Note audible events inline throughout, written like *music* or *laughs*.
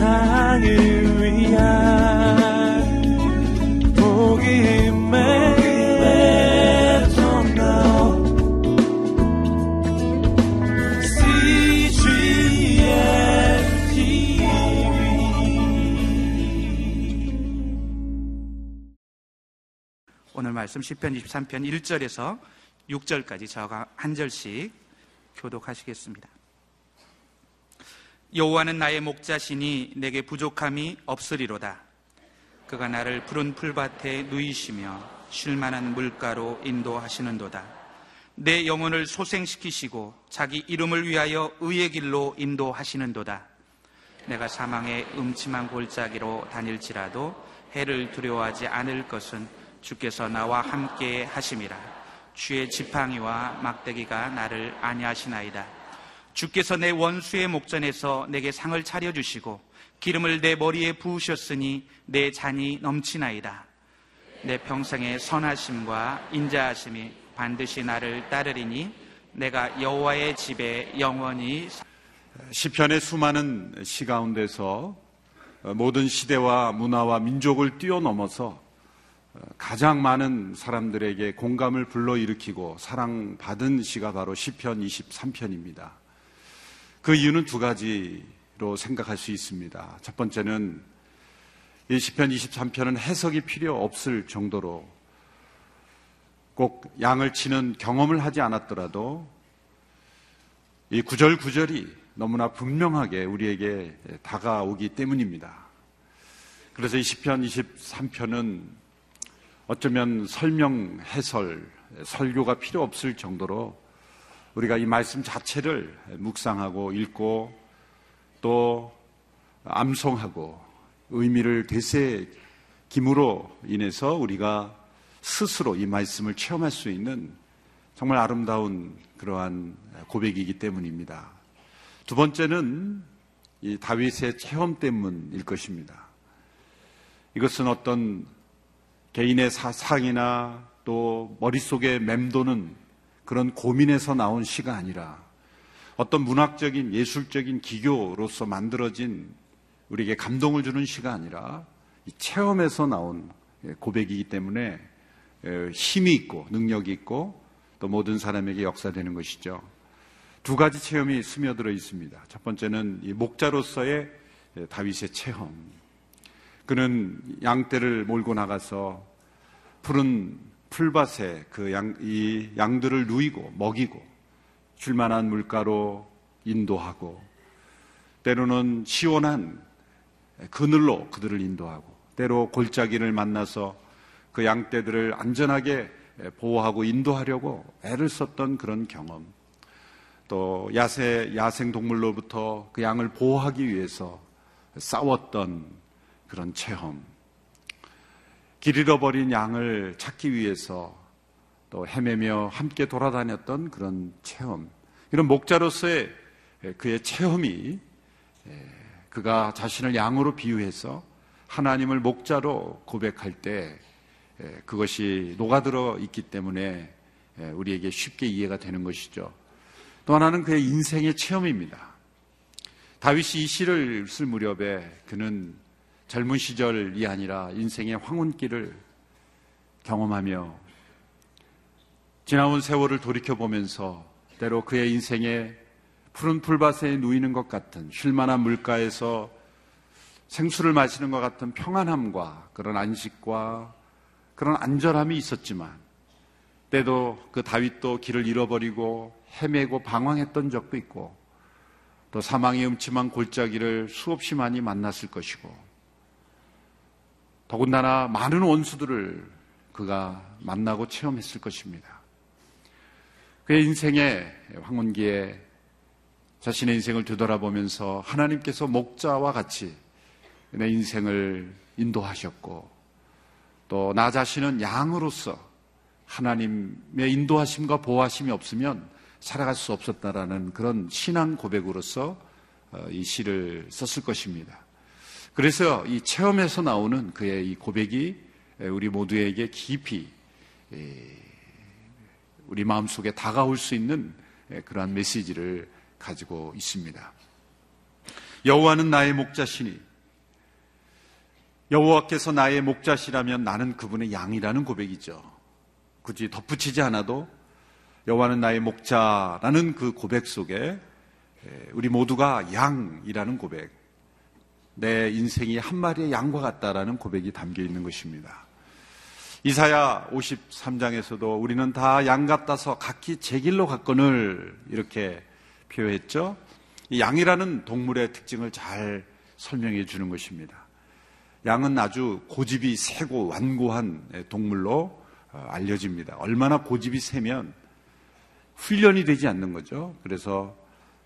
세상을 위한 복음의 오늘 말씀 10편 23편 1절에서 6절까지 저가 한 절씩 교독하시겠습니다. 여호와는 나의 목자시니 내게 부족함이 없으리로다. 그가 나를 푸른 풀밭에 누이시며 쉴만한 물가로 인도하시는도다. 내 영혼을 소생시키시고 자기 이름을 위하여 의의 길로 인도하시는도다. 내가 사망의 음침한 골짜기로 다닐지라도 해를 두려워하지 않을 것은 주께서 나와 함께 하심이라. 주의 지팡이와 막대기가 나를 안위하시나이다. 주께서 내 원수의 목전에서 내게 상을 차려주시고 기름을 내 머리에 부으셨으니 내 잔이 넘치나이다. 내 평생의 선하심과 인자하심이 반드시 나를 따르리니 내가 여호와의 집에 영원히 시편의 수많은 시 가운데서 모든 시대와 문화와 민족을 뛰어넘어서 가장 많은 사람들에게 공감을 불러일으키고 사랑받은 시가 바로 시편 23편입니다. 그 이유는 두 가지로 생각할 수 있습니다. 첫 번째는 이 시편 23편은 해석이 필요 없을 정도로 꼭 양을 치는 경험을 하지 않았더라도 이 구절 구절이 너무나 분명하게 우리에게 다가오기 때문입니다. 그래서 이 시편 23편은 어쩌면 설명, 해설, 설교가 필요 없을 정도로 우리가 이 말씀 자체를 묵상하고 읽고 또 암송하고 의미를 되새김으로 인해서 우리가 스스로 이 말씀을 체험할 수 있는 정말 아름다운 그러한 고백이기 때문입니다. 두 번째는 이 다윗의 체험 때문일 것입니다. 이것은 어떤 개인의 사상이나 또 머릿속에 맴도는 그런 고민에서 나온 시가 아니라 어떤 문학적인 예술적인 기교로서 만들어진 우리에게 감동을 주는 시가 아니라 체험에서 나온 고백이기 때문에 힘이 있고 능력이 있고 또 모든 사람에게 역사되는 것이죠. 두 가지 체험이 스며들어 있습니다. 첫 번째는 이 목자로서의 다윗의 체험. 그는 양떼를 몰고 나가서 푸른 풀밭에 그 양, 이 양들을 누이고 먹이고 줄만한 물가로 인도하고 때로는 시원한 그늘로 그들을 인도하고 때로 골짜기를 만나서 그 양떼들을 안전하게 보호하고 인도하려고 애를 썼던 그런 경험. 또 야생, 야생 동물로부터 그 양을 보호하기 위해서 싸웠던 그런 체험. 길 잃어버린 양을 찾기 위해서 또 헤매며 함께 돌아다녔던 그런 체험. 이런 목자로서의 그의 체험이 그가 자신을 양으로 비유해서 하나님을 목자로 고백할 때 그것이 녹아들어 있기 때문에 우리에게 쉽게 이해가 되는 것이죠. 또 하나는 그의 인생의 체험입니다. 다윗이 이 시를 쓸 무렵에 그는 젊은 시절이 아니라 인생의 황혼길을 경험하며 지나온 세월을 돌이켜보면서 때로 그의 인생에 푸른 풀밭에 누이는 것 같은 쉴만한 물가에서 생수를 마시는 것 같은 평안함과 그런 안식과 그런 안전함이 있었지만 때도 그 다윗도 길을 잃어버리고 헤매고 방황했던 적도 있고 또 사망의 음침한 골짜기를 수없이 많이 만났을 것이고 더군다나 많은 원수들을 그가 만나고 체험했을 것입니다. 그의 인생의 황혼기에 자신의 인생을 되돌아보면서 하나님께서 목자와 같이 내 인생을 인도하셨고 또 나 자신은 양으로서 하나님의 인도하심과 보호하심이 없으면 살아갈 수 없었다라는 그런 신앙 고백으로서 어, 이 시를 썼을 것입니다. 그래서 이 체험에서 나오는 그의 이 고백이 우리 모두에게 깊이 우리 마음속에 다가올 수 있는 그러한 메시지를 가지고 있습니다. 여호와는 나의 목자시니 여호와께서 나의 목자시라면 나는 그분의 양이라는 고백이죠. 굳이 덧붙이지 않아도 여호와는 나의 목자라는 그 고백 속에 우리 모두가 양이라는 고백, 내 인생이 한 마리의 양과 같다라는 고백이 담겨 있는 것입니다. 이사야 53장에서도 우리는 다 양 같아서 각기 제 길로 갔건을 이렇게 표현했죠. 이 양이라는 동물의 특징을 잘 설명해 주는 것입니다. 양은 아주 고집이 세고 완고한 동물로 어, 알려집니다. 얼마나 고집이 세면 훈련이 되지 않는 거죠. 그래서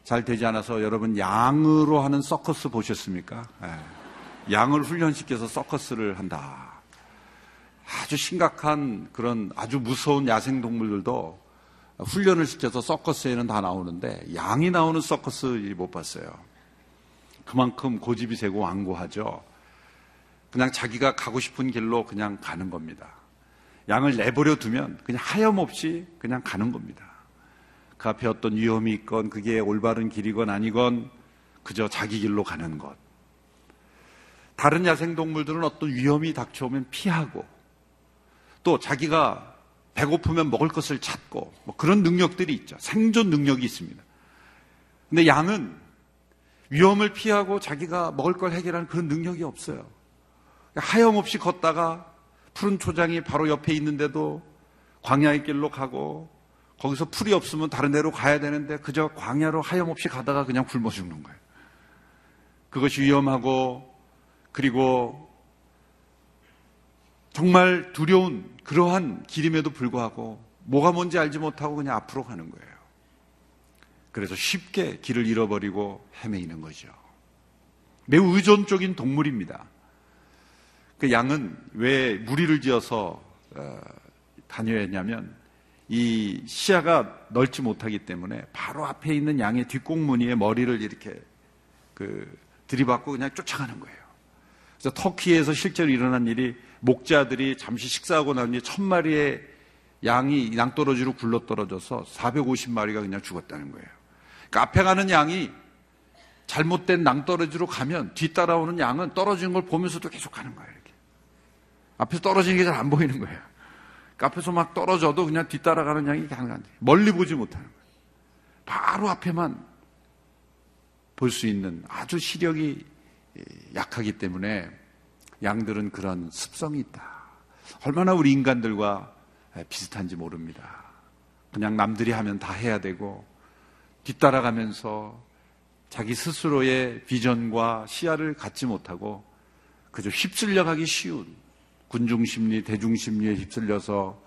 잘 되지 않아서 여러분 양으로 하는 서커스 보셨습니까? 예. 양을 훈련시켜서 서커스를 한다. 아주 심각한 그런 아주 무서운 야생 동물들도 훈련을 시켜서 서커스에는 다 나오는데 양이 나오는 서커스 못 봤어요. 그만큼 고집이 세고 완고하죠. 그냥 자기가 가고 싶은 길로 그냥 가는 겁니다. 양을 내버려 두면 그냥 하염없이 그냥 가는 겁니다. 그 앞에 어떤 위험이 있건 그게 올바른 길이건 아니건 그저 자기 길로 가는 것. 다른 야생동물들은 어떤 위험이 닥쳐오면 피하고 또 자기가 배고프면 먹을 것을 찾고 뭐 그런 능력들이 있죠. 생존 능력이 있습니다. 근데 양은 위험을 피하고 자기가 먹을 걸 해결하는 그런 능력이 없어요. 하염없이 걷다가 푸른 초장이 바로 옆에 있는데도 광야의 길로 가고 거기서 풀이 없으면 다른 데로 가야 되는데 그저 광야로 하염없이 가다가 그냥 굶어 죽는 거예요. 그것이 위험하고 그리고 정말 두려운 그러한 길임에도 불구하고 뭐가 뭔지 알지 못하고 그냥 앞으로 가는 거예요. 그래서 쉽게 길을 잃어버리고 헤매이는 거죠. 매우 의존적인 동물입니다. 그 양은 왜 무리를 지어서 어, 다녀야 했냐면 이 시야가 넓지 못하기 때문에 바로 앞에 있는 양의 뒷공무니에 머리를 이렇게 그 들이받고 그냥 쫓아가는 거예요. 그래서 터키에서 실제로 일어난 일이 목자들이 잠시 식사하고 난 뒤에 천 마리의 양이 낭떠러지로 굴러 떨어져서 450마리가 그냥 죽었다는 거예요. 그러니까 앞에 가는 양이 잘못된 낭떠러지로 가면 뒤따라오는 양은 떨어지는 걸 보면서도 계속 가는 거예요. 이렇게. 앞에서 떨어지는 게 잘 안 보이는 거예요. 앞에서 막 떨어져도 그냥 뒤따라가는 양이 가능한 데 멀리 보지 못하는 거예요. 바로 앞에만 볼 수 있는 아주 시력이 약하기 때문에 양들은 그런 습성이 있다. 얼마나 우리 인간들과 비슷한지 모릅니다. 그냥 남들이 하면 다 해야 되고 뒤따라가면서 자기 스스로의 비전과 시야를 갖지 못하고 그저 휩쓸려 가기 쉬운 군중심리, 대중심리에 휩쓸려서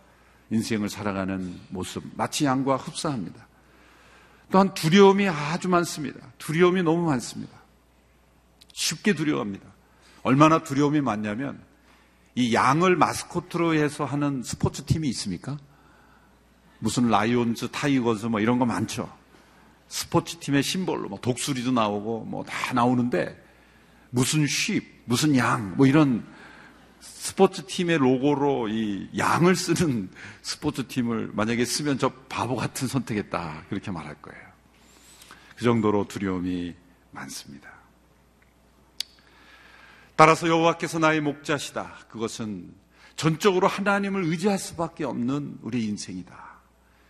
인생을 살아가는 모습, 마치 양과 흡사합니다. 또한 두려움이 아주 많습니다. 두려움이 너무 많습니다. 쉽게 두려워합니다. 얼마나 두려움이 많냐면 이 양을 마스코트로 해서 하는 스포츠 팀이 있습니까? 무슨 라이온즈, 타이거즈 뭐 이런 거 많죠. 스포츠 팀의 심볼로 뭐 독수리도 나오고 뭐 다 나오는데 무슨 sheep, 무슨 양, 뭐 이런 스포츠 팀의 로고로 이 양을 쓰는 스포츠 팀을 만약에 쓰면 저 바보 같은 선택했다. 그렇게 말할 거예요. 그 정도로 두려움이 많습니다. 따라서 여호와께서 나의 목자시다. 그것은 전적으로 하나님을 의지할 수밖에 없는 우리 인생이다.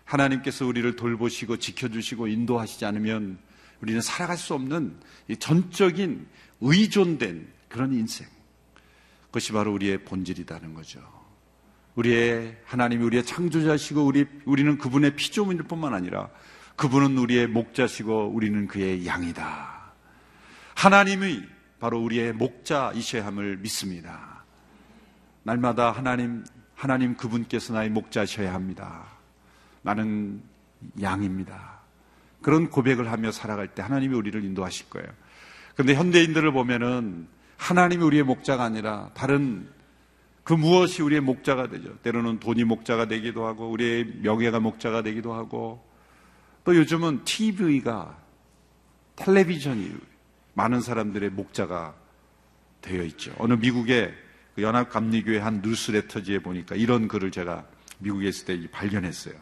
하나님께서 우리를 돌보시고 지켜주시고 인도하시지 않으면 우리는 살아갈 수 없는 전적인 의존된 그런 인생. 그것이 바로 우리의 본질이라는 거죠. 우리의 하나님이 우리의 창조자시고 우리 우리는 그분의 피조물일 뿐만 아니라 그분은 우리의 목자시고 우리는 그의 양이다. 하나님이 바로 우리의 목자이셔야 함을 믿습니다. 날마다 하나님, 하나님 그분께서 나의 목자셔야 합니다. 나는 양입니다. 그런 고백을 하며 살아갈 때 하나님이 우리를 인도하실 거예요. 그런데 현대인들을 보면은 하나님이 우리의 목자가 아니라 다른 그 무엇이 우리의 목자가 되죠. 때로는 돈이 목자가 되기도 하고 우리의 명예가 목자가 되기도 하고 또 요즘은 TV가 텔레비전이 많은 사람들의 목자가 되어 있죠. 어느 미국의 그 연합감리교회 한 뉴스레터지에 보니까 이런 글을 제가 미국에 있을 때 발견했어요.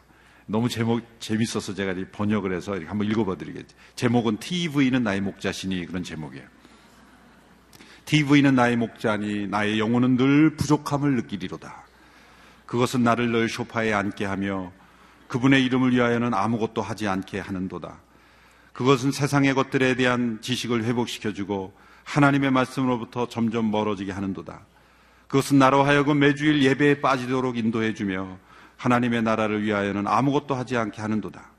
너무 제목 재밌어서 제가 번역을 해서 한번 읽어봐 드리겠죠. 제목은 TV는 나의 목자시니 그런 제목이에요. TV는 나의 목자니 나의 영혼은 늘 부족함을 느끼리로다. 그것은 나를 늘 소파에 앉게 하며 그분의 이름을 위하여는 아무것도 하지 않게 하는도다. 그것은 세상의 것들에 대한 지식을 회복시켜주고 하나님의 말씀으로부터 점점 멀어지게 하는도다. 그것은 나로 하여금 매주일 예배에 빠지도록 인도해주며 하나님의 나라를 위하여는 아무것도 하지 않게 하는도다.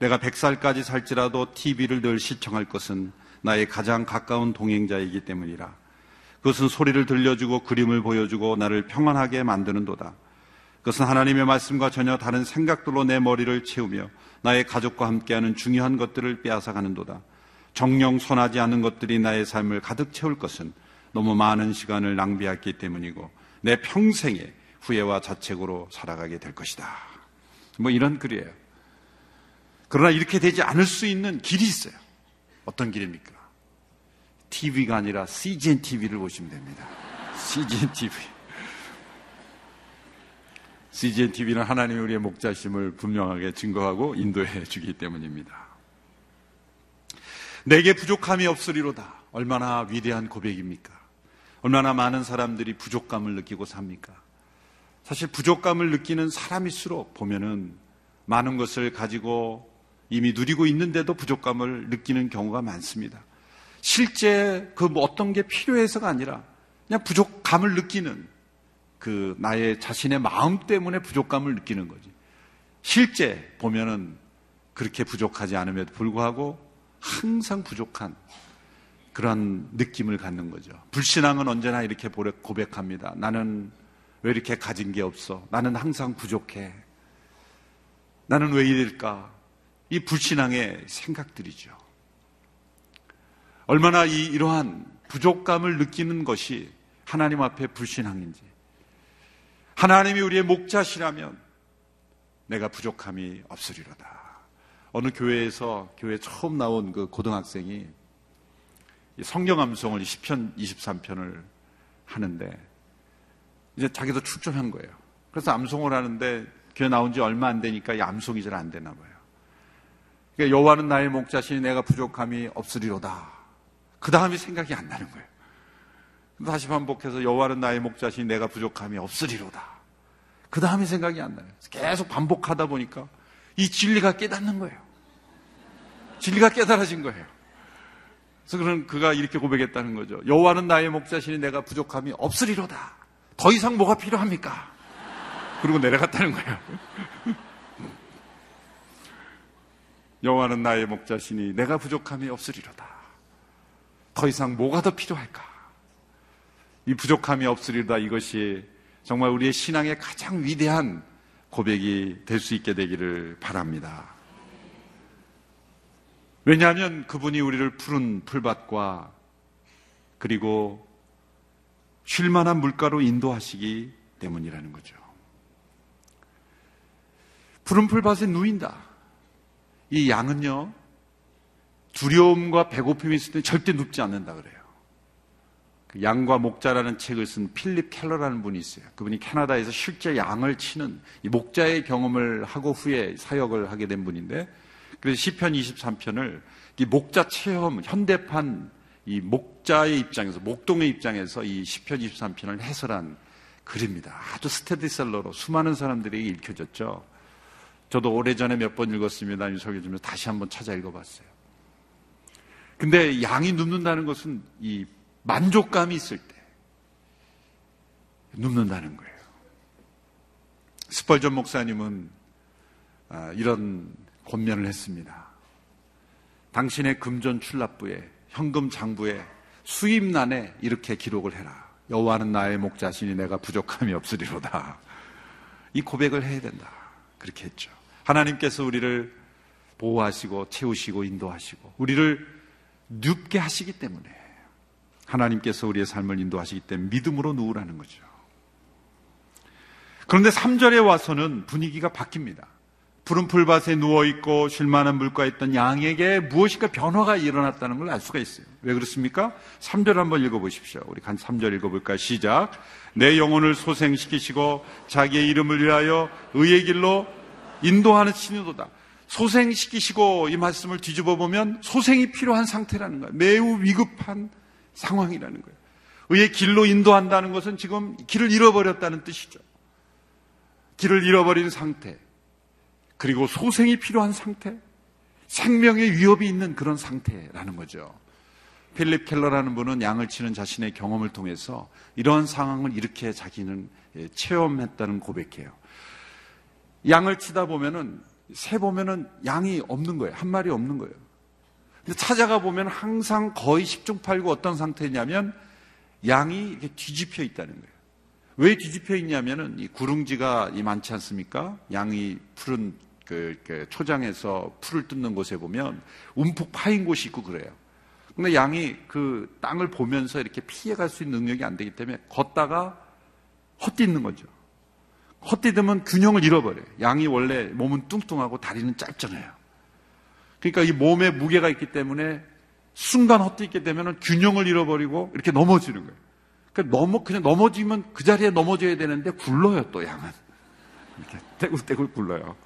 내가 백살까지 살지라도 TV를 늘 시청할 것은 나의 가장 가까운 동행자이기 때문이라. 그것은 소리를 들려주고 그림을 보여주고 나를 평안하게 만드는도다. 그것은 하나님의 말씀과 전혀 다른 생각들로 내 머리를 채우며 나의 가족과 함께하는 중요한 것들을 빼앗아 가는도다. 정령 선하지 않은 것들이 나의 삶을 가득 채울 것은 너무 많은 시간을 낭비했기 때문이고 내 평생에 후회와 자책으로 살아가게 될 것이다. 뭐 이런 글이에요. 그러나 이렇게 되지 않을 수 있는 길이 있어요. 어떤 길입니까? TV가 아니라 CGN TV를 보시면 됩니다. CGN TV. CGN TV는 하나님이 우리의 목자심을 분명하게 증거하고 인도해 주기 때문입니다. 내게 부족함이 없으리로다. 얼마나 위대한 고백입니까? 얼마나 많은 사람들이 부족감을 느끼고 삽니까? 사실 부족감을 느끼는 사람일수록 보면은 많은 것을 가지고 이미 누리고 있는데도 부족감을 느끼는 경우가 많습니다. 실제 그 뭐 어떤 게 필요해서가 아니라 그냥 부족감을 느끼는 그 나의 자신의 마음 때문에 부족감을 느끼는 거지. 실제 보면은 그렇게 부족하지 않음에도 불구하고 항상 부족한 그런 느낌을 갖는 거죠. 불신앙은 언제나 이렇게 고백합니다. 나는 왜 이렇게 가진 게 없어? 나는 항상 부족해. 나는 왜 이럴까? 이 불신앙의 생각들이죠. 얼마나 이 이러한 부족감을 느끼는 것이 하나님 앞에 불신앙인지. 하나님이 우리의 목자시라면 내가 부족함이 없으리로다. 어느 교회에서 교회 처음 나온 그 고등학생이 성경 암송을 10편, 23편을 하는데 이제 자기도 출전한 거예요. 그래서 암송을 하는데 교회 나온 지 얼마 안 되니까 이 암송이 잘 안 되나 봐요. 그러니까 여호와는 나의 목자시니 내가 부족함이 없으리로다. 그 다음이 생각이 안 나는 거예요. 다시 반복해서 여호와는 나의 목자시니 내가 부족함이 없으리로다. 그 다음에 생각이 안 나요. 계속 반복하다 보니까 이 진리가 깨닫는 거예요. 진리가 깨달아진 거예요. 그래서 그런 그가 이렇게 고백했다는 거죠. 여호와는 나의 목자시니 내가 부족함이 없으리로다. 더 이상 뭐가 필요합니까? 그리고 내려갔다는 거예요. *laughs* 여호와는 나의 목자시니 내가 부족함이 없으리로다. 더 이상 뭐가 더 필요할까? 이 부족함이 없으리다 이것이 정말 우리의 신앙의 가장 위대한 고백이 될 수 있게 되기를 바랍니다. 왜냐하면 그분이 우리를 푸른 풀밭과 그리고 쉴 만한 물가로 인도하시기 때문이라는 거죠. 푸른 풀밭에 누인다. 이 양은요, 두려움과 배고픔이 있을 때 절대 눕지 않는다 그래요. 그 양과 목자라는 책을 쓴 필립 켈러라는 분이 있어요. 그분이 캐나다에서 실제 양을 치는 목자의 경험을 하고 후에 사역을 하게 된 분인데 그래서 시편 23편을 이 목자 체험 현대판 이 목자의 입장에서 목동의 입장에서 이 시편 23편을 해설한 글입니다. 아주 스테디셀러로 수많은 사람들에게 읽혀졌죠. 저도 오래전에 몇 번 읽었습니다. 이 설교 중 다시 한번 찾아 읽어봤어요. 근데 양이 눕는다는 것은 이 만족감이 있을 때 눕는다는 거예요. 스펄전 목사님은 아, 이런 권면을 했습니다. 당신의 금전 출납부에 현금 장부에 수입란에 이렇게 기록을 해라. 여호와는 나의 목자신이 내가 부족함이 없으리로다. 이 고백을 해야 된다. 그렇게 했죠. 하나님께서 우리를 보호하시고 채우시고 인도하시고 우리를 눕게 하시기 때문에 하나님께서 우리의 삶을 인도하시기 때문에 믿음으로 누우라는 거죠. 그런데 3절에 와서는 분위기가 바뀝니다. 푸른 풀밭에 누워있고 쉴만한 물가에 있던 양에게 무엇인가 변화가 일어났다는 걸 알 수가 있어요. 왜 그렇습니까? 3절 한번 읽어보십시오. 우리 간 3절 읽어볼까요? 시작. 내 영혼을 소생시키시고 자기의 이름을 위하여 의의 길로 인도하는 신도다. 소생시키시고 이 말씀을 뒤집어 보면 소생이 필요한 상태라는 거예요. 매우 위급한 상황이라는 거예요. 의의 길로 인도한다는 것은 지금 길을 잃어버렸다는 뜻이죠. 길을 잃어버린 상태, 그리고 소생이 필요한 상태, 생명의 위협이 있는 그런 상태라는 거죠. 필립 켈러라는 분은 양을 치는 자신의 경험을 통해서 이런 상황을 이렇게 자기는 예, 체험했다는 고백해요. 양을 치다 보면은 새 보면은 양이 없는 거예요. 한 마리 없는 거예요. 근데 찾아가 보면 항상 거의 10중 8구 어떤 상태냐면 양이 이렇게 뒤집혀 있다는 거예요. 왜 뒤집혀 있냐면은 이 구릉지가 많지 않습니까? 양이 푸른 그, 그 초장에서 풀을 뜯는 곳에 보면 움푹 파인 곳이 있고 그래요. 근데 양이 그 땅을 보면서 이렇게 피해갈 수 있는 능력이 안 되기 때문에 걷다가 헛디는 거죠. 헛디으면 균형을 잃어버려요. 양이 원래 몸은 뚱뚱하고 다리는 짧잖아요. 그러니까 이 몸에 무게가 있기 때문에 순간 헛디게 되면 균형을 잃어버리고 이렇게 넘어지는 거예요. 그러니까 넘어, 그냥 넘어지면 그 자리에 넘어져야 되는데 굴러요, 또 양은. 이렇게 떼굴떼굴 굴러요.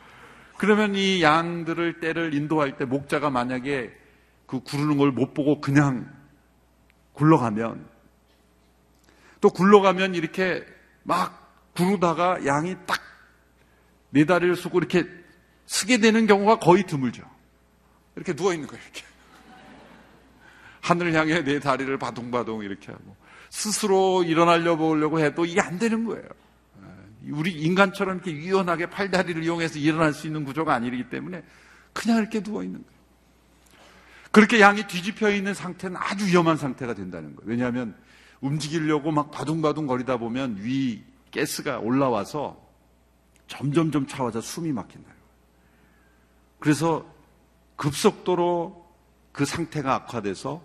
그러면 이 양들을 때를 인도할 때 목자가 만약에 그 구르는 걸 못 보고 그냥 굴러가면 또 굴러가면 이렇게 막 구르다가 양이 딱 네 다리를 쓰고 이렇게 쓰게 되는 경우가 거의 드물죠. 이렇게 누워 있는 거예요, 이렇게. 하늘을 향해 네 다리를 바둥바둥 이렇게 하고 스스로 일어나려 보려고 해도 이게 안 되는 거예요. 우리 인간처럼 이렇게 유연하게 팔다리를 이용해서 일어날 수 있는 구조가 아니기 때문에 그냥 이렇게 누워 있는 거예요. 그렇게 양이 뒤집혀 있는 상태는 아주 위험한 상태가 된다는 거예요. 왜냐하면 움직이려고 막 바둥바둥 거리다 보면 위 가스가 올라와서 점점점 차와서 숨이 막힌다. 그래서 급속도로 그 상태가 악화돼서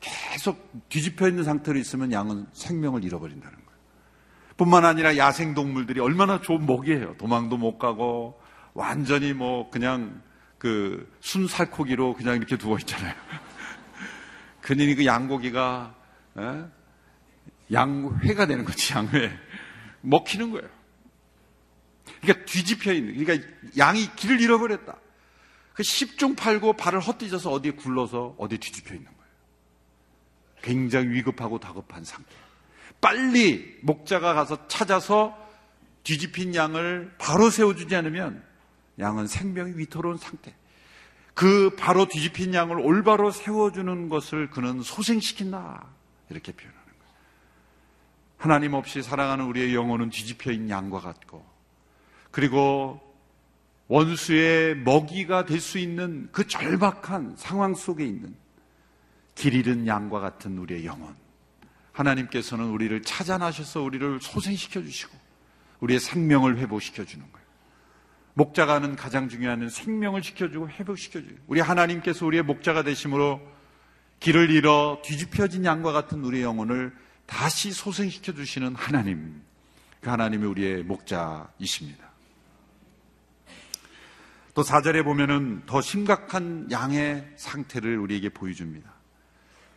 계속 뒤집혀 있는 상태로 있으면 양은 생명을 잃어버린다는 거예요. 뿐만 아니라 야생 동물들이 얼마나 좋은 먹이에요. 도망도 못 가고 완전히 뭐 그냥 그 순살코기로 그냥 이렇게 누워 있잖아요. *laughs* 그러니 그 양고기가 에? 양회가 되는 거지 양회 먹히는 거예요. 그러니까 뒤집혀 있는 그러니까 양이 길을 잃어버렸다. 그 10중 8구 발을 헛디뎌서 어디에 굴러서 어디에 뒤집혀 있는 거예요. 굉장히 위급하고 다급한 상태. 빨리 목자가 가서 찾아서 뒤집힌 양을 바로 세워주지 않으면 양은 생명이 위태로운 상태. 그 바로 뒤집힌 양을 올바로 세워주는 것을 그는 소생시킨다. 이렇게 거예요. 하나님 없이 살아가는 우리의 영혼은 뒤집혀 있는 양과 같고, 그리고 원수의 먹이가 될 수 있는 그 절박한 상황 속에 있는 길 잃은 양과 같은 우리의 영혼. 하나님께서는 우리를 찾아나셔서 우리를 소생시켜 주시고, 우리의 생명을 회복시켜 주는 거예요. 목자가 하는 가장 중요한 생명을 지켜주고 회복시켜 주고 우리 하나님께서 우리의 목자가 되심으로 길을 잃어 뒤집혀진 양과 같은 우리의 영혼을 다시 소생시켜 주시는 하나님 그 하나님이 우리의 목자이십니다. 또 4절에 보면은 더 심각한 양의 상태를 우리에게 보여줍니다.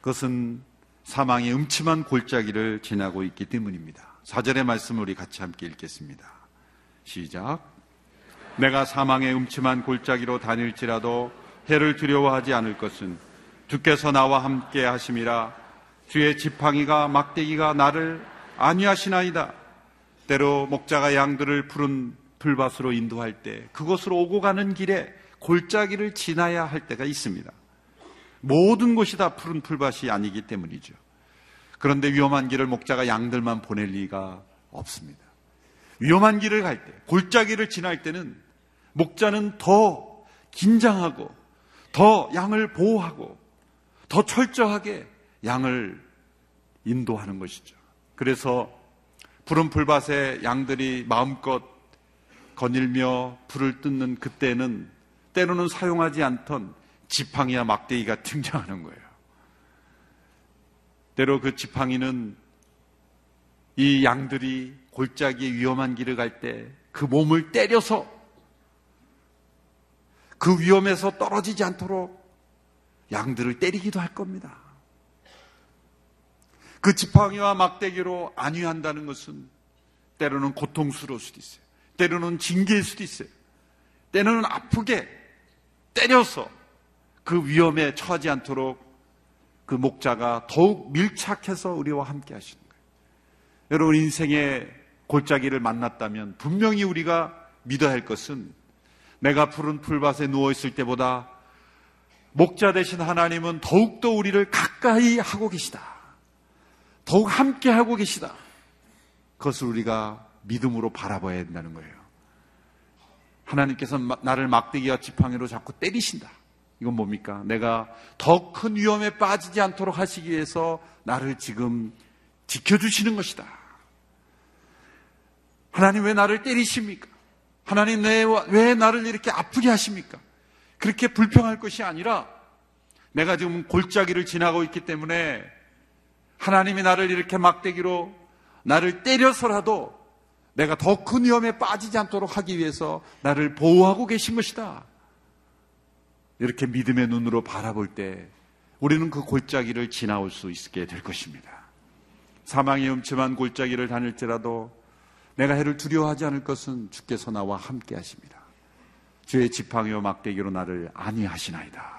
그것은 사망의 음침한 골짜기를 지나고 있기 때문입니다. 4절의 말씀을 우리 같이 함께 읽겠습니다. 시작. 내가 사망의 음침한 골짜기로 다닐지라도 해를 두려워하지 않을 것은 주께서 나와 함께 하심이라 주의 지팡이가 막대기가 나를 안위하시나이다. 때로 목자가 양들을 푸른 풀밭으로 인도할 때 그곳으로 오고 가는 길에 골짜기를 지나야 할 때가 있습니다. 모든 곳이 다 푸른 풀밭이 아니기 때문이죠. 그런데 위험한 길을 목자가 양들만 보낼 리가 없습니다. 위험한 길을 갈 때, 골짜기를 지날 때는 목자는 더 긴장하고 더 양을 보호하고 더 철저하게 양을 인도하는 것이죠. 그래서 푸른 풀밭에 양들이 마음껏 거닐며 불을 뜯는 그때는 때로는 사용하지 않던 지팡이와 막대기가 등장하는 거예요. 때로 그 지팡이는 이 양들이 골짜기의 위험한 길을 갈 때 그 몸을 때려서 그 위험에서 떨어지지 않도록 양들을 때리기도 할 겁니다. 그 지팡이와 막대기로 안위한다는 것은 때로는 고통스러울 수도 있어요. 때로는 징계일 수도 있어요. 때로는 아프게 때려서 그 위험에 처하지 않도록 그 목자가 더욱 밀착해서 우리와 함께 하신다. 여러분 인생의 골짜기를 만났다면 분명히 우리가 믿어야 할 것은 내가 푸른 풀밭에 누워 있을 때보다 목자 되신 하나님은 더욱더 우리를 가까이 하고 계시다. 더욱 함께 하고 계시다. 그것을 우리가 믿음으로 바라봐야 된다는 거예요. 하나님께서 나를 막대기와 지팡이로 자꾸 때리신다. 이건 뭡니까? 내가 더 큰 위험에 빠지지 않도록 하시기 위해서 나를 지금 지켜주시는 것이다. 하나님 왜 나를 때리십니까? 하나님 왜, 왜 나를 이렇게 아프게 하십니까? 그렇게 불평할 것이 아니라 내가 지금 골짜기를 지나고 있기 때문에 하나님이 나를 이렇게 막대기로 나를 때려서라도 내가 더 큰 위험에 빠지지 않도록 하기 위해서 나를 보호하고 계신 것이다. 이렇게 믿음의 눈으로 바라볼 때 우리는 그 골짜기를 지나올 수 있게 될 것입니다. 사망의 음침한 골짜기를 다닐지라도 내가 해를 두려워하지 않을 것은 주께서 나와 함께 하십니다. 주의 지팡이와 막대기로 나를 안위하시나이다.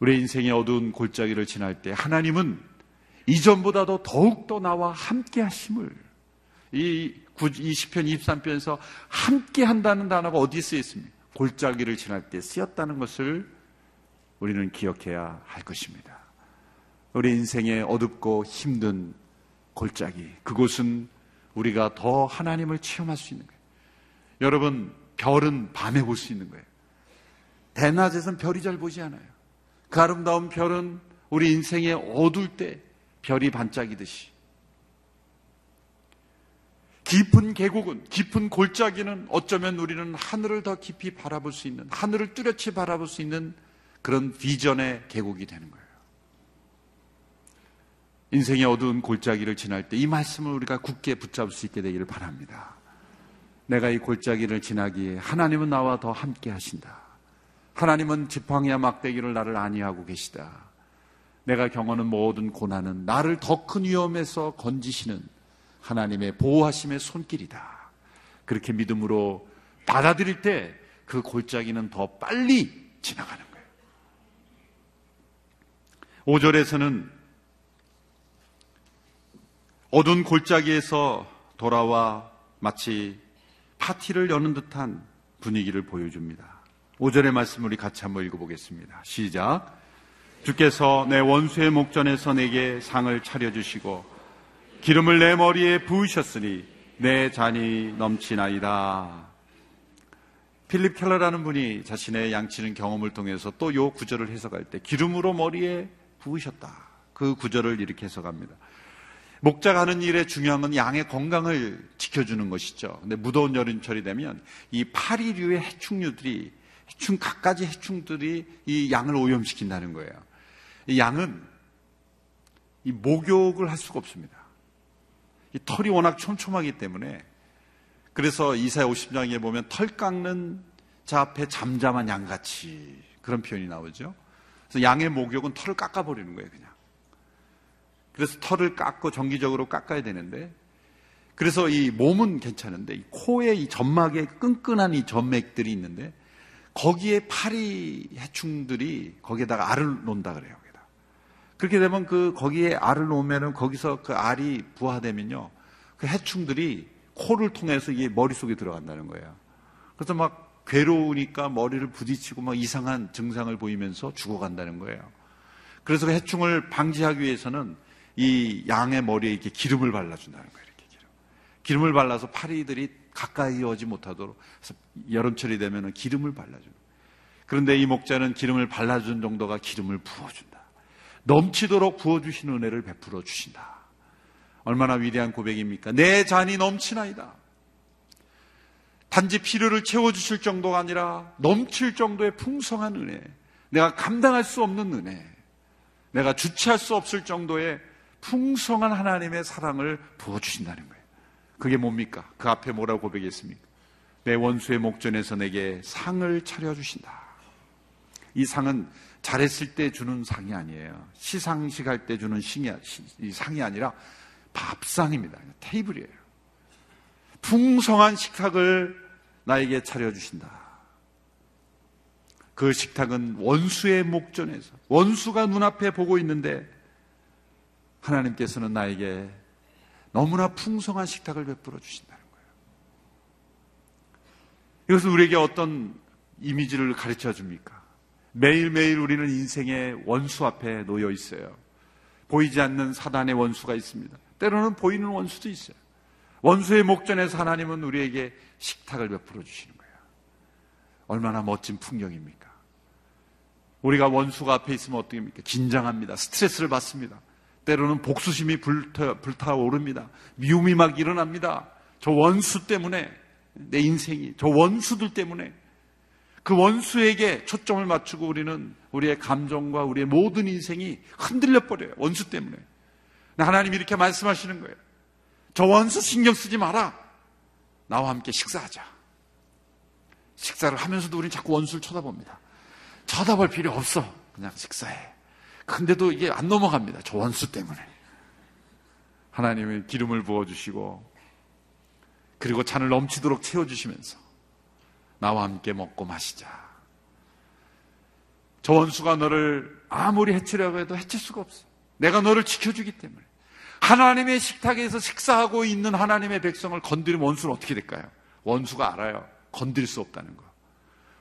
우리 인생의 어두운 골짜기를 지날 때 하나님은 이전보다도 더욱더 나와 함께 하심을 이 20편 23편에서 함께 한다는 단어가 어디에 쓰여 있습니까? 골짜기를 지날 때 쓰였다는 것을 우리는 기억해야 할 것입니다. 우리 인생의 어둡고 힘든 골짜기, 그곳은 우리가 더 하나님을 체험할 수 있는 거예요. 여러분, 별은 밤에 볼 수 있는 거예요. 대낮에선 별이 잘 보지 않아요. 그 아름다운 별은 우리 인생에 어두울 때 별이 반짝이듯이 깊은 계곡은 깊은 골짜기는 어쩌면 우리는 하늘을 더 깊이 바라볼 수 있는 하늘을 뚜렷이 바라볼 수 있는 그런 비전의 계곡이 되는 거예요. 인생의 어두운 골짜기를 지날 때 이 말씀을 우리가 굳게 붙잡을 수 있게 되기를 바랍니다. 내가 이 골짜기를 지나기에 하나님은 나와 더 함께 하신다. 하나님은 지팡이와 막대기를 나를 안위하고 계시다. 내가 경험하는 모든 고난은 나를 더 큰 위험에서 건지시는 하나님의 보호하심의 손길이다. 그렇게 믿음으로 받아들일 때 그 골짜기는 더 빨리 지나가는 거예요. 5절에서는 어두운 골짜기에서 돌아와 마치 파티를 여는 듯한 분위기를 보여줍니다. 5절의 말씀 우리 같이 한번 읽어보겠습니다. 시작. 주께서 내 원수의 목전에서 내게 상을 차려주시고 기름을 내 머리에 부으셨으니 내 잔이 넘치나이다. 필립 켈러라는 분이 자신의 양치는 경험을 통해서 또 요 구절을 해석할 때 기름으로 머리에 부으셨다. 그 구절을 이렇게 해석합니다. 목자가 하는 일의 중요한 건 양의 건강을 지켜주는 것이죠. 근데 무더운 여름철이 되면 이 파리류의 해충류들이 해충 갖가지 해충들이 이 양을 오염시킨다는 거예요. 이 양은 이 목욕을 할 수가 없습니다. 이 털이 워낙 촘촘하기 때문에 그래서 이사야 50장에 보면 털 깎는 자 앞에 잠잠한 양같이 그런 표현이 나오죠. 그래서 양의 목욕은 털을 깎아버리는 거예요, 그냥. 그래서 털을 깎고 정기적으로 깎아야 되는데 그래서 이 몸은 괜찮은데 이 코에 이 점막에 끈끈한 이 점맥들이 있는데 거기에 파리 해충들이 거기에다가 알을 놓는다 그래요. 그렇게 되면 그 거기에 알을 놓으면은 거기서 그 알이 부화되면요. 그 해충들이 코를 통해서 이게 머릿속에 들어간다는 거예요. 그래서 막 괴로우니까 머리를 부딪히고 막 이상한 증상을 보이면서 죽어간다는 거예요. 그래서 그 해충을 방지하기 위해서는 이 양의 머리에 이렇게 기름을 발라준다는 거예요. 이렇게 기름. 기름을 발라서 파리들이 가까이 오지 못하도록 그래서 여름철이 되면은 기름을 발라주는. 그런데 이 목자는 기름을 발라준 정도가 기름을 부어준다. 넘치도록 부어주신 은혜를 베풀어 주신다. 얼마나 위대한 고백입니까? 내 잔이 넘치나이다. 단지 필요를 채워주실 정도가 아니라 넘칠 정도의 풍성한 은혜. 내가 감당할 수 없는 은혜. 내가 주체할 수 없을 정도의 풍성한 하나님의 사랑을 부어주신다는 거예요. 그게 뭡니까? 그 앞에 뭐라고 고백했습니까? 내 원수의 목전에서 내게 상을 차려주신다. 이 상은 잘했을 때 주는 상이 아니에요. 시상식 할 때 주는 상이, 상이 아니라 밥상입니다. 테이블이에요. 풍성한 식탁을 나에게 차려주신다. 그 식탁은 원수의 목전에서, 원수가 눈앞에 보고 있는데, 하나님께서는 나에게 너무나 풍성한 식탁을 베풀어 주신다는 거예요. 이것은 우리에게 어떤 이미지를 가르쳐 줍니까? 매일매일 우리는 인생의 원수 앞에 놓여 있어요. 보이지 않는 사단의 원수가 있습니다. 때로는 보이는 원수도 있어요. 원수의 목전에서 하나님은 우리에게 식탁을 베풀어 주시는 거예요. 얼마나 멋진 풍경입니까? 우리가 원수가 앞에 있으면 어떻게 합니까? 긴장합니다. 스트레스를 받습니다. 때로는 복수심이 불타, 불타오릅니다. 미움이 막 일어납니다. 저 원수 때문에, 내 인생이, 저 원수들 때문에, 그 원수에게 초점을 맞추고 우리는 우리의 감정과 우리의 모든 인생이 흔들려 버려요. 원수 때문에. 하나님이 이렇게 말씀하시는 거예요. 저 원수 신경 쓰지 마라. 나와 함께 식사하자. 식사를 하면서도 우리는 자꾸 원수를 쳐다봅니다. 쳐다볼 필요 없어. 그냥 식사해. 근데도 이게 안 넘어갑니다. 저 원수 때문에. 하나님은 기름을 부어주시고, 그리고 잔을 넘치도록 채워주시면서, 나와 함께 먹고 마시자. 저 원수가 너를 아무리 해치려고 해도 해칠 수가 없어. 내가 너를 지켜주기 때문에. 하나님의 식탁에서 식사하고 있는 하나님의 백성을 건드리면 원수는 어떻게 될까요? 원수가 알아요. 건드릴 수 없다는 거.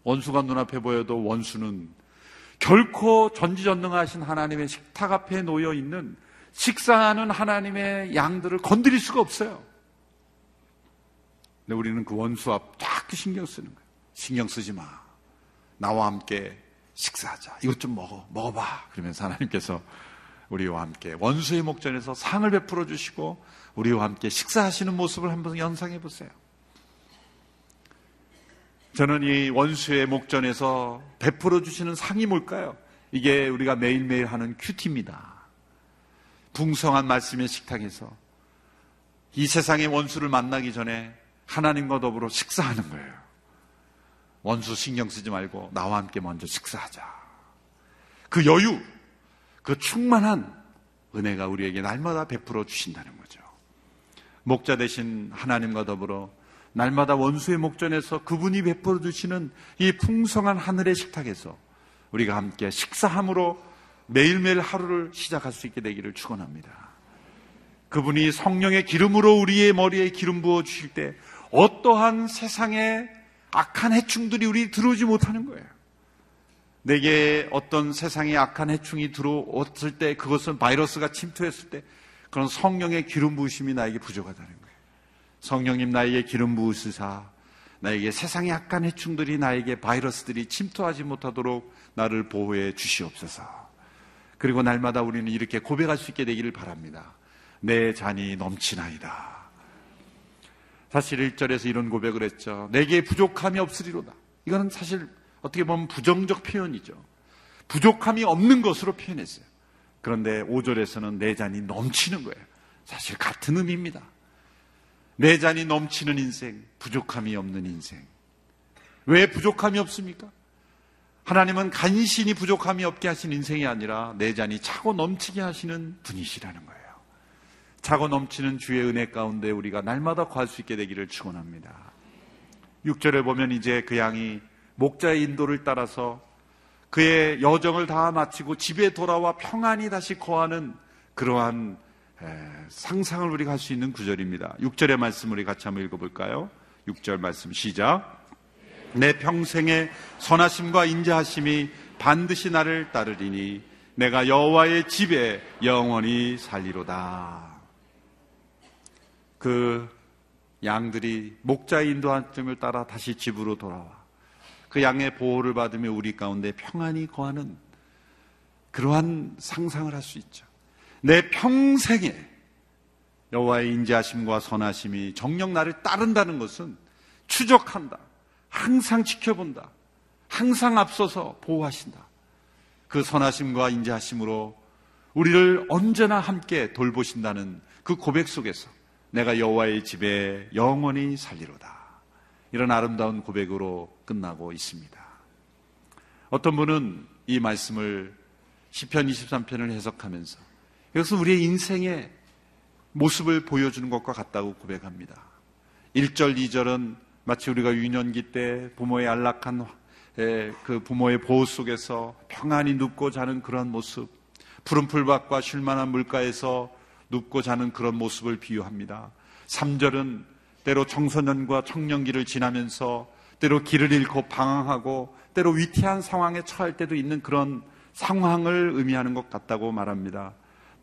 원수가 눈앞에 보여도 원수는 결코 전지전능하신 하나님의 식탁 앞에 놓여 있는 식사하는 하나님의 양들을 건드릴 수가 없어요. 근데 우리는 그 원수 앞 자꾸 신경 쓰는 거예요. 신경 쓰지 마. 나와 함께 식사하자. 이것 좀 먹어. 먹어봐. 그러면서 하나님께서 우리와 함께 원수의 목전에서 상을 베풀어 주시고 우리와 함께 식사하시는 모습을 한번 연상해 보세요. 저는 이 원수의 목전에서 베풀어 주시는 상이 뭘까요? 이게 우리가 매일매일 하는 큐티입니다. 풍성한 말씀의 식탁에서 이 세상의 원수를 만나기 전에 하나님과 더불어 식사하는 거예요. 원수 신경 쓰지 말고 나와 함께 먼저 식사하자. 그 여유, 그 충만한 은혜가 우리에게 날마다 베풀어 주신다는 거죠. 목자 대신 하나님과 더불어 날마다 원수의 목전에서 그분이 베풀어 주시는 이 풍성한 하늘의 식탁에서 우리가 함께 식사함으로 매일매일 하루를 시작할 수 있게 되기를 축원합니다. 그분이 성령의 기름으로 우리의 머리에 기름 부어 주실 때 어떠한 세상의 악한 해충들이 우리 들어오지 못하는 거예요. 내게 어떤 세상의 악한 해충이 들어왔을 때 그것은 바이러스가 침투했을 때 그런 성령의 기름 부으심이 나에게 부족하다는 거예요. 성령님 나에게 기름 부으시사 나에게 세상의 약간 해충들이 나에게 바이러스들이 침투하지 못하도록 나를 보호해 주시옵소서. 그리고 날마다 우리는 이렇게 고백할 수 있게 되기를 바랍니다. 내 잔이 넘치나이다. 사실 1절에서 이런 고백을 했죠. 내게 부족함이 없으리로다. 이거는 사실 어떻게 보면 부정적 표현이죠. 부족함이 없는 것으로 표현했어요. 그런데 5절에서는 내 잔이 넘치는 거예요. 사실 같은 의미입니다. 내 잔이 넘치는 인생, 부족함이 없는 인생. 왜 부족함이 없습니까? 하나님은 간신히 부족함이 없게 하신 인생이 아니라 내 잔이 차고 넘치게 하시는 분이시라는 거예요. 차고 넘치는 주의 은혜 가운데 우리가 날마다 구할 수 있게 되기를 축원합니다. 6절에 보면 이제 그 양이 목자의 인도를 따라서 그의 여정을 다 마치고 집에 돌아와 평안히 다시 거하는 그러한 상상을 우리가 할 수 있는 구절입니다. 6절의 말씀 우리 같이 한번 읽어볼까요? 6절 말씀 시작. 내 평생의 선하심과 인자하심이 반드시 나를 따르리니 내가 여호와의 집에 영원히 살리로다. 그 양들이 목자의 인도함을 따라 다시 집으로 돌아와 그 양의 보호를 받으며 우리 가운데 평안히 거하는 그러한 상상을 할 수 있죠. 내 평생에 여호와의 인자하심과 선하심이 정녕 나를 따른다는 것은 추적한다. 항상 지켜본다. 항상 앞서서 보호하신다. 그 선하심과 인자하심으로 우리를 언제나 함께 돌보신다는 그 고백 속에서 내가 여호와의 집에 영원히 살리로다. 이런 아름다운 고백으로 끝나고 있습니다. 어떤 분은 이 말씀을 시편 23편을 해석하면서 이것은 우리의 인생의 모습을 보여주는 것과 같다고 고백합니다. 1절, 2절은 마치 우리가 유년기 때 부모의 안락한 그 부모의 보호 속에서 평안히 눕고 자는 그런 모습, 푸른 풀밭과 쉴만한 물가에서 눕고 자는 그런 모습을 비유합니다. 3절은 때로 청소년과 청년기를 지나면서 때로 길을 잃고 방황하고 때로 위태한 상황에 처할 때도 있는 그런 상황을 의미하는 것 같다고 말합니다.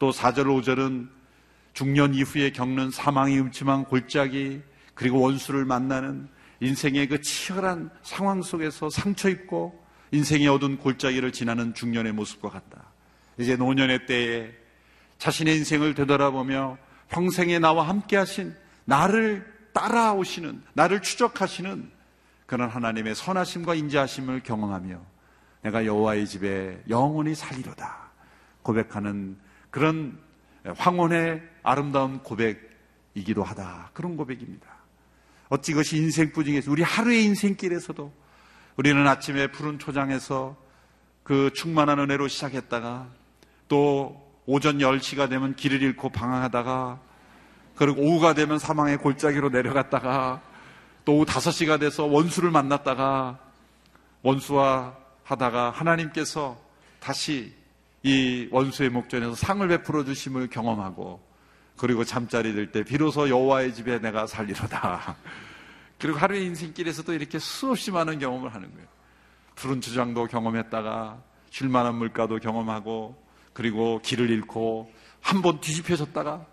또 4절, 5절은 중년 이후에 겪는 사망의 음침한 골짜기 그리고 원수를 만나는 인생의 그 치열한 상황 속에서 상처 입고 인생의 어두운 골짜기를 지나는 중년의 모습과 같다. 이제 노년의 때에 자신의 인생을 되돌아보며 평생에 나와 함께 하신 나를 따라오시는, 나를 추적하시는 그런 하나님의 선하심과 인자하심을 경험하며 내가 여호와의 집에 영원히 살리로다 고백하는 그런 황혼의 아름다운 고백이기도 하다. 그런 고백입니다. 어찌 그것이 인생뿐이겠어. 우리 하루의 인생길에서도 우리는 아침에 푸른 초장에서 그 충만한 은혜로 시작했다가 또 오전 10시가 되면 길을 잃고 방황하다가 그리고 오후가 되면 사망의 골짜기로 내려갔다가 또 오후 5시가 돼서 원수를 만났다가 원수와 하다가 하나님께서 다시 이 원수의 목전에서 상을 베풀어 주심을 경험하고 그리고 잠자리 들 때 비로소 여호와의 집에 내가 살리로다. *laughs* 그리고 하루의 인생길에서도 이렇게 수없이 많은 경험을 하는 거예요. 푸른 주장도 경험했다가 쉴만한 물가도 경험하고 그리고 길을 잃고 한 번 뒤집혀졌다가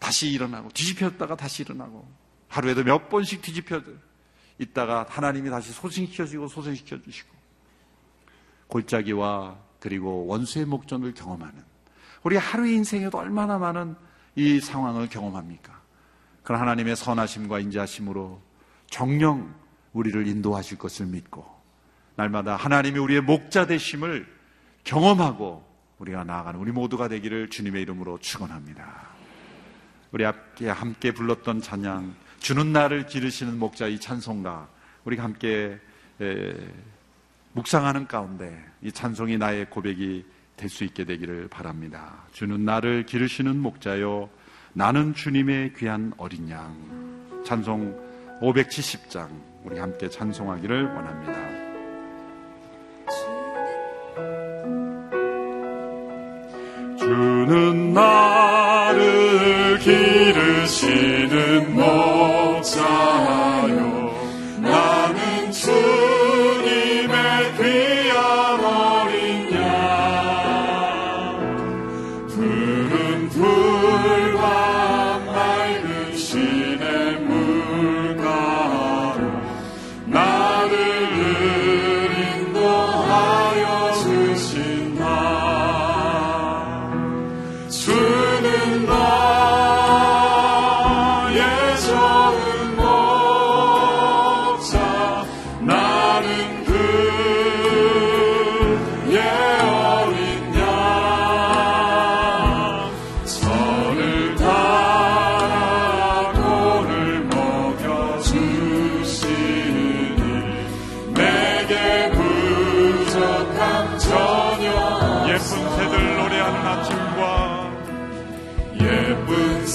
다시 일어나고 뒤집혔다가 다시 일어나고 하루에도 몇 번씩 뒤집혀 있다가 하나님이 다시 소생시켜주고 소생시켜 주시고 골짜기와 그리고 원수의 목전을 경험하는 우리 하루의 인생에도 얼마나 많은 이 상황을 경험합니까? 그런 하나님의 선하심과 인자하심으로 정령 우리를 인도하실 것을 믿고 날마다 하나님이 우리의 목자 되심을 경험하고 우리가 나아가는 우리 모두가 되기를 주님의 이름으로 축원합니다. 우리 함께 함께 불렀던 찬양 주는 나를 기르시는 목자 이 찬송가 우리가 함께 에, 묵상하는 가운데 이 찬송이 나의 고백이 될 수 있게 되기를 바랍니다. 주는 나를 기르시는 목자요 나는 주님의 귀한 어린 양 찬송 570장 우리 함께 찬송하기를 원합니다. 주는 나를 기르시는 목자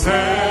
예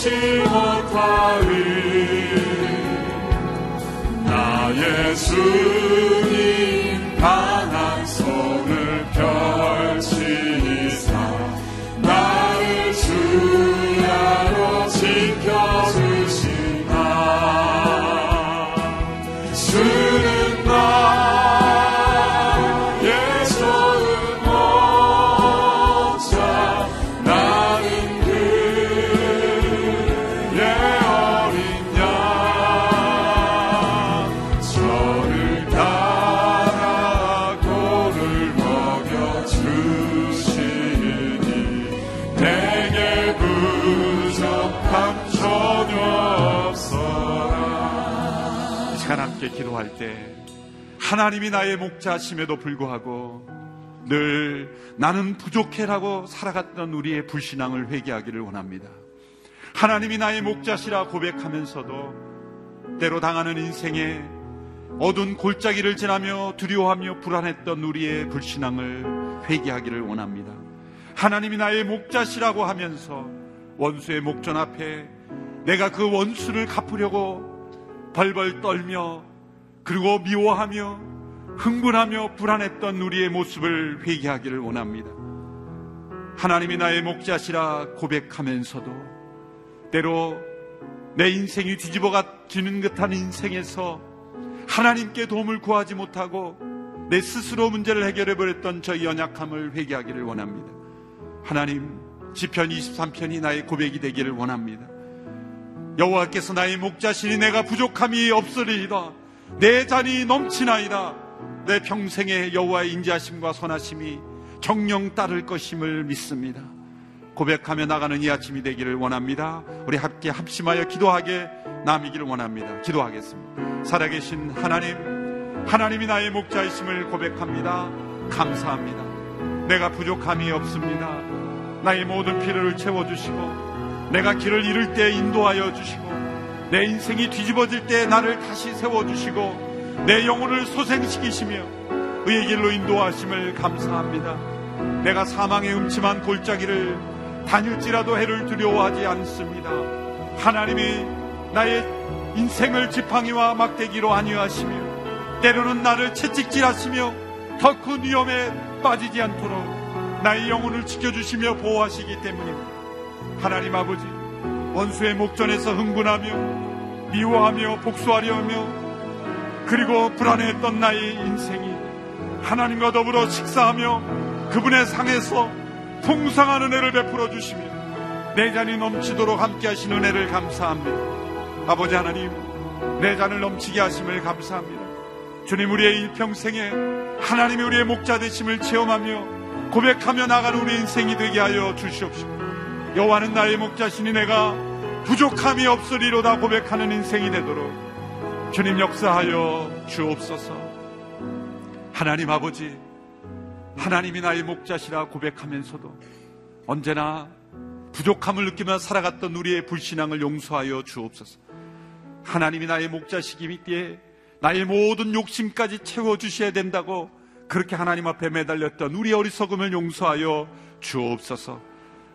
삼지 못하리. 나의 주님 강 기도할 때 하나님이 나의 목자심에도 불구하고 늘 나는 부족해라고 살아갔던 우리의 불신앙을 회개하기를 원합니다. 하나님이 나의 목자시라 고백하면서도 때로 당하는 인생에 어두운 골짜기를 지나며 두려워하며 불안했던 우리의 불신앙을 회개하기를 원합니다. 하나님이 나의 목자시라고 하면서 원수의 목전 앞에 내가 그 원수를 갚으려고 벌벌 떨며 그리고 미워하며 흥분하며 불안했던 우리의 모습을 회개하기를 원합니다. 하나님이 나의 목자시라 고백하면서도 때로 내 인생이 뒤집어지는 듯한 인생에서 하나님께 도움을 구하지 못하고 내 스스로 문제를 해결해 버렸던 저희 연약함을 회개하기를 원합니다. 하나님, 시편 23편이 나의 고백이 되기를 원합니다. 여호와께서 나의 목자신이 내가 부족함이 없으리이다. 내 잔이 넘치나이다. 내 평생에 여호와의 인자심과 선하심이 정령 따를 것임을 믿습니다. 고백하며 나가는 이 아침이 되기를 원합니다. 우리 함께 합심하여 기도하게 남이기를 원합니다. 기도하겠습니다. 살아계신 하나님, 하나님이 나의 목자이심을 고백합니다. 감사합니다. 내가 부족함이 없습니다. 나의 모든 필요를 채워주시고, 내가 길을 잃을 때 인도하여 주시고, 내 인생이 뒤집어질 때 나를 다시 세워주시고, 내 영혼을 소생시키시며, 의의 길로 인도하심을 감사합니다. 내가 사망의 음침한 골짜기를 다닐지라도 해를 두려워하지 않습니다. 하나님이 나의 인생을 지팡이와 막대기로 안위하시며 때로는 나를 채찍질하시며 더 큰 위험에 빠지지 않도록 나의 영혼을 지켜주시며 보호하시기 때문입니다. 하나님 아버지 원수의 목전에서 흥분하며 미워하며 복수하려 하며 그리고 불안해했던 나의 인생이 하나님과 더불어 식사하며 그분의 상에서 풍성한 은혜를 베풀어 주시며 내 잔이 넘치도록 함께 하신 은혜를 감사합니다. 아버지 하나님, 내 잔을 넘치게 하심을 감사합니다. 주님 우리의 일평생에 하나님이 우리의 목자 되심을 체험하며 고백하며 나가는 우리 인생이 되게 하여 주시옵시고 여호와는 나의 목자시니 내가 부족함이 없으리로다 고백하는 인생이 되도록 주님 역사하여 주옵소서. 하나님 아버지 하나님이 나의 목자시라 고백하면서도 언제나 부족함을 느끼며 살아갔던 우리의 불신앙을 용서하여 주옵소서. 하나님이 나의 목자시기에 나의 모든 욕심까지 채워주셔야 된다고 그렇게 하나님 앞에 매달렸던 우리 어리석음을 용서하여 주옵소서.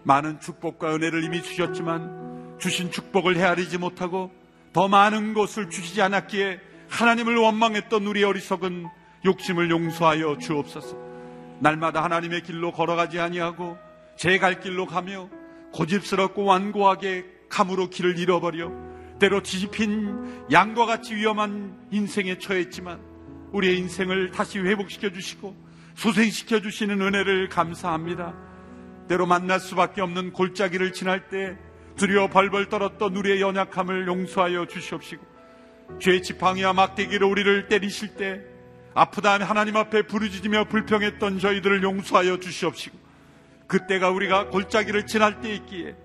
많은 축복과 은혜를 이미 주셨지만 주신 축복을 헤아리지 못하고 더 많은 것을 주시지 않았기에 하나님을 원망했던 우리 어리석은 욕심을 용서하여 주옵소서. 날마다 하나님의 길로 걸어가지 아니하고 제 갈 길로 가며 고집스럽고 완고하게 감으로 길을 잃어버려 때로 뒤집힌 양과 같이 위험한 인생에 처했지만 우리의 인생을 다시 회복시켜 주시고 소생시켜 주시는 은혜를 감사합니다. 때로 만날 수밖에 없는 골짜기를 지날 때 두려워 벌벌 떨었던 우리의 연약함을 용서하여 주시옵시고 죄의 지팡이와 막대기로 우리를 때리실 때 아프다 하면 하나님 앞에 부르짖으며 불평했던 저희들을 용서하여 주시옵시고 그때가 우리가 골짜기를 지날 때 있기에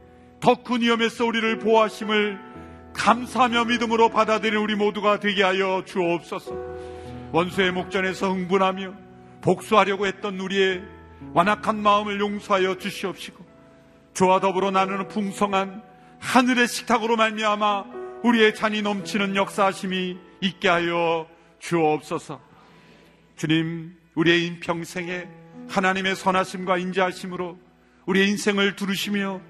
더 큰 위험에서 우리를 보호하심을 감사하며 믿음으로 받아들이는 우리 모두가 되게 하여 주옵소서. 원수의 목전에서 흥분하며 복수하려고 했던 우리의 완악한 마음을 용서하여 주시옵시고 저와 더불어 나누는 풍성한 하늘의 식탁으로 말미암아 우리의 잔이 넘치는 역사하심이 있게 하여 주옵소서. 주님, 우리의 인평생에 하나님의 선하심과 인자하심으로 우리의 인생을 두르시며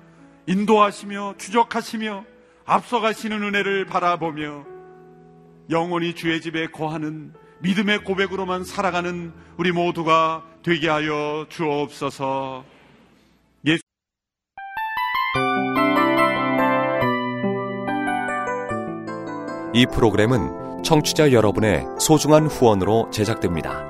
인도하시며 추적하시며 앞서가시는 은혜를 바라보며 영원히 주의 집에 거하는 믿음의 고백으로만 살아가는 우리 모두가 되게 하여 주옵소서. 예수 이 프로그램은 청취자 여러분의 소중한 후원으로 제작됩니다.